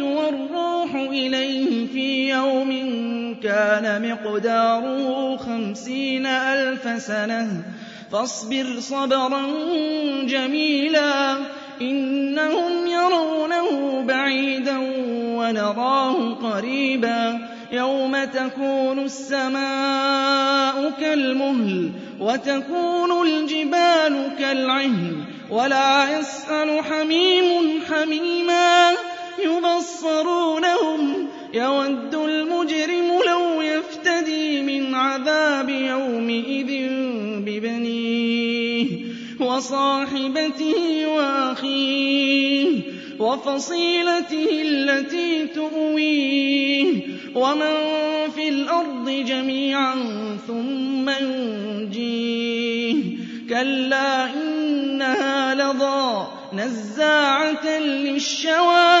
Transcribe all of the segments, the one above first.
والروح إليه في يوم كان مقداره خمسين ألف سنة فاصبر صبرا جميلا إنهم يرونه بعيدا ونراه قريبا يوم تكون السماء كالمهل وتكون الجبال كالعهن ولا يسأل حميم حميما وصاحبته وأخيه وفصيلته التي تؤويه ومن في الأرض جميعا ثم ينجيه كلا إنها لظى نزاعة للشوى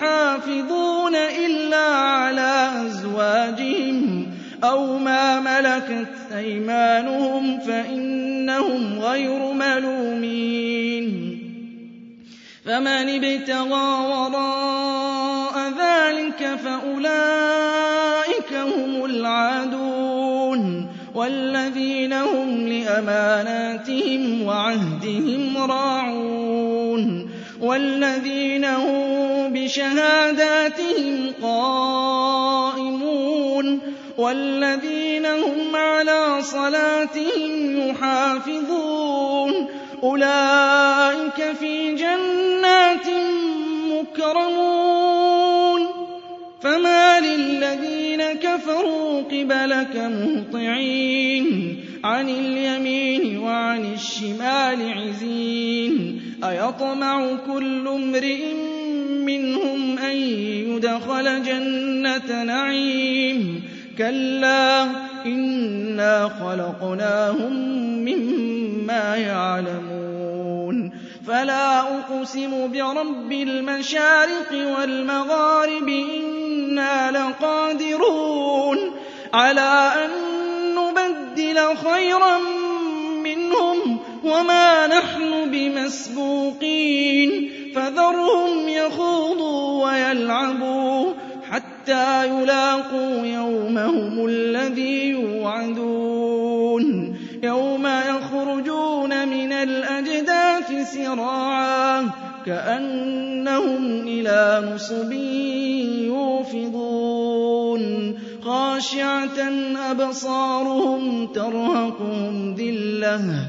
حافظون إلا على أزواجهم أو ما ملكت أيمانهم فإنهم غير ملومين. فمن ابتغى وراء ذلك فأولئك هم العادون والذين هم لأماناتهم وعهدهم راعون. والذين هم بشهاداتهم قائمون والذين هم على صلاتهم يحافظون أولئك في جنات مكرمون فما للذين كفروا قبلك مهطعين عن اليمين وعن الشمال عزين أيطمع كل امرئ منهم أن يدخل جنة نعيم. كلا إنا خلقناهم مما يعلمون. فلا أقسم برب المشارق والمغارب إنا لقادرون. على أن نبدل خيرا وما نحن بمسبوقين فذرهم يخوضوا ويلعبوا حتى يلاقوا يومهم الذي يوعدون يوم يخرجون من الأجداث سراعا كأنهم إلى نصب يوفضون خاشعة أبصارهم ترهقهم ذلة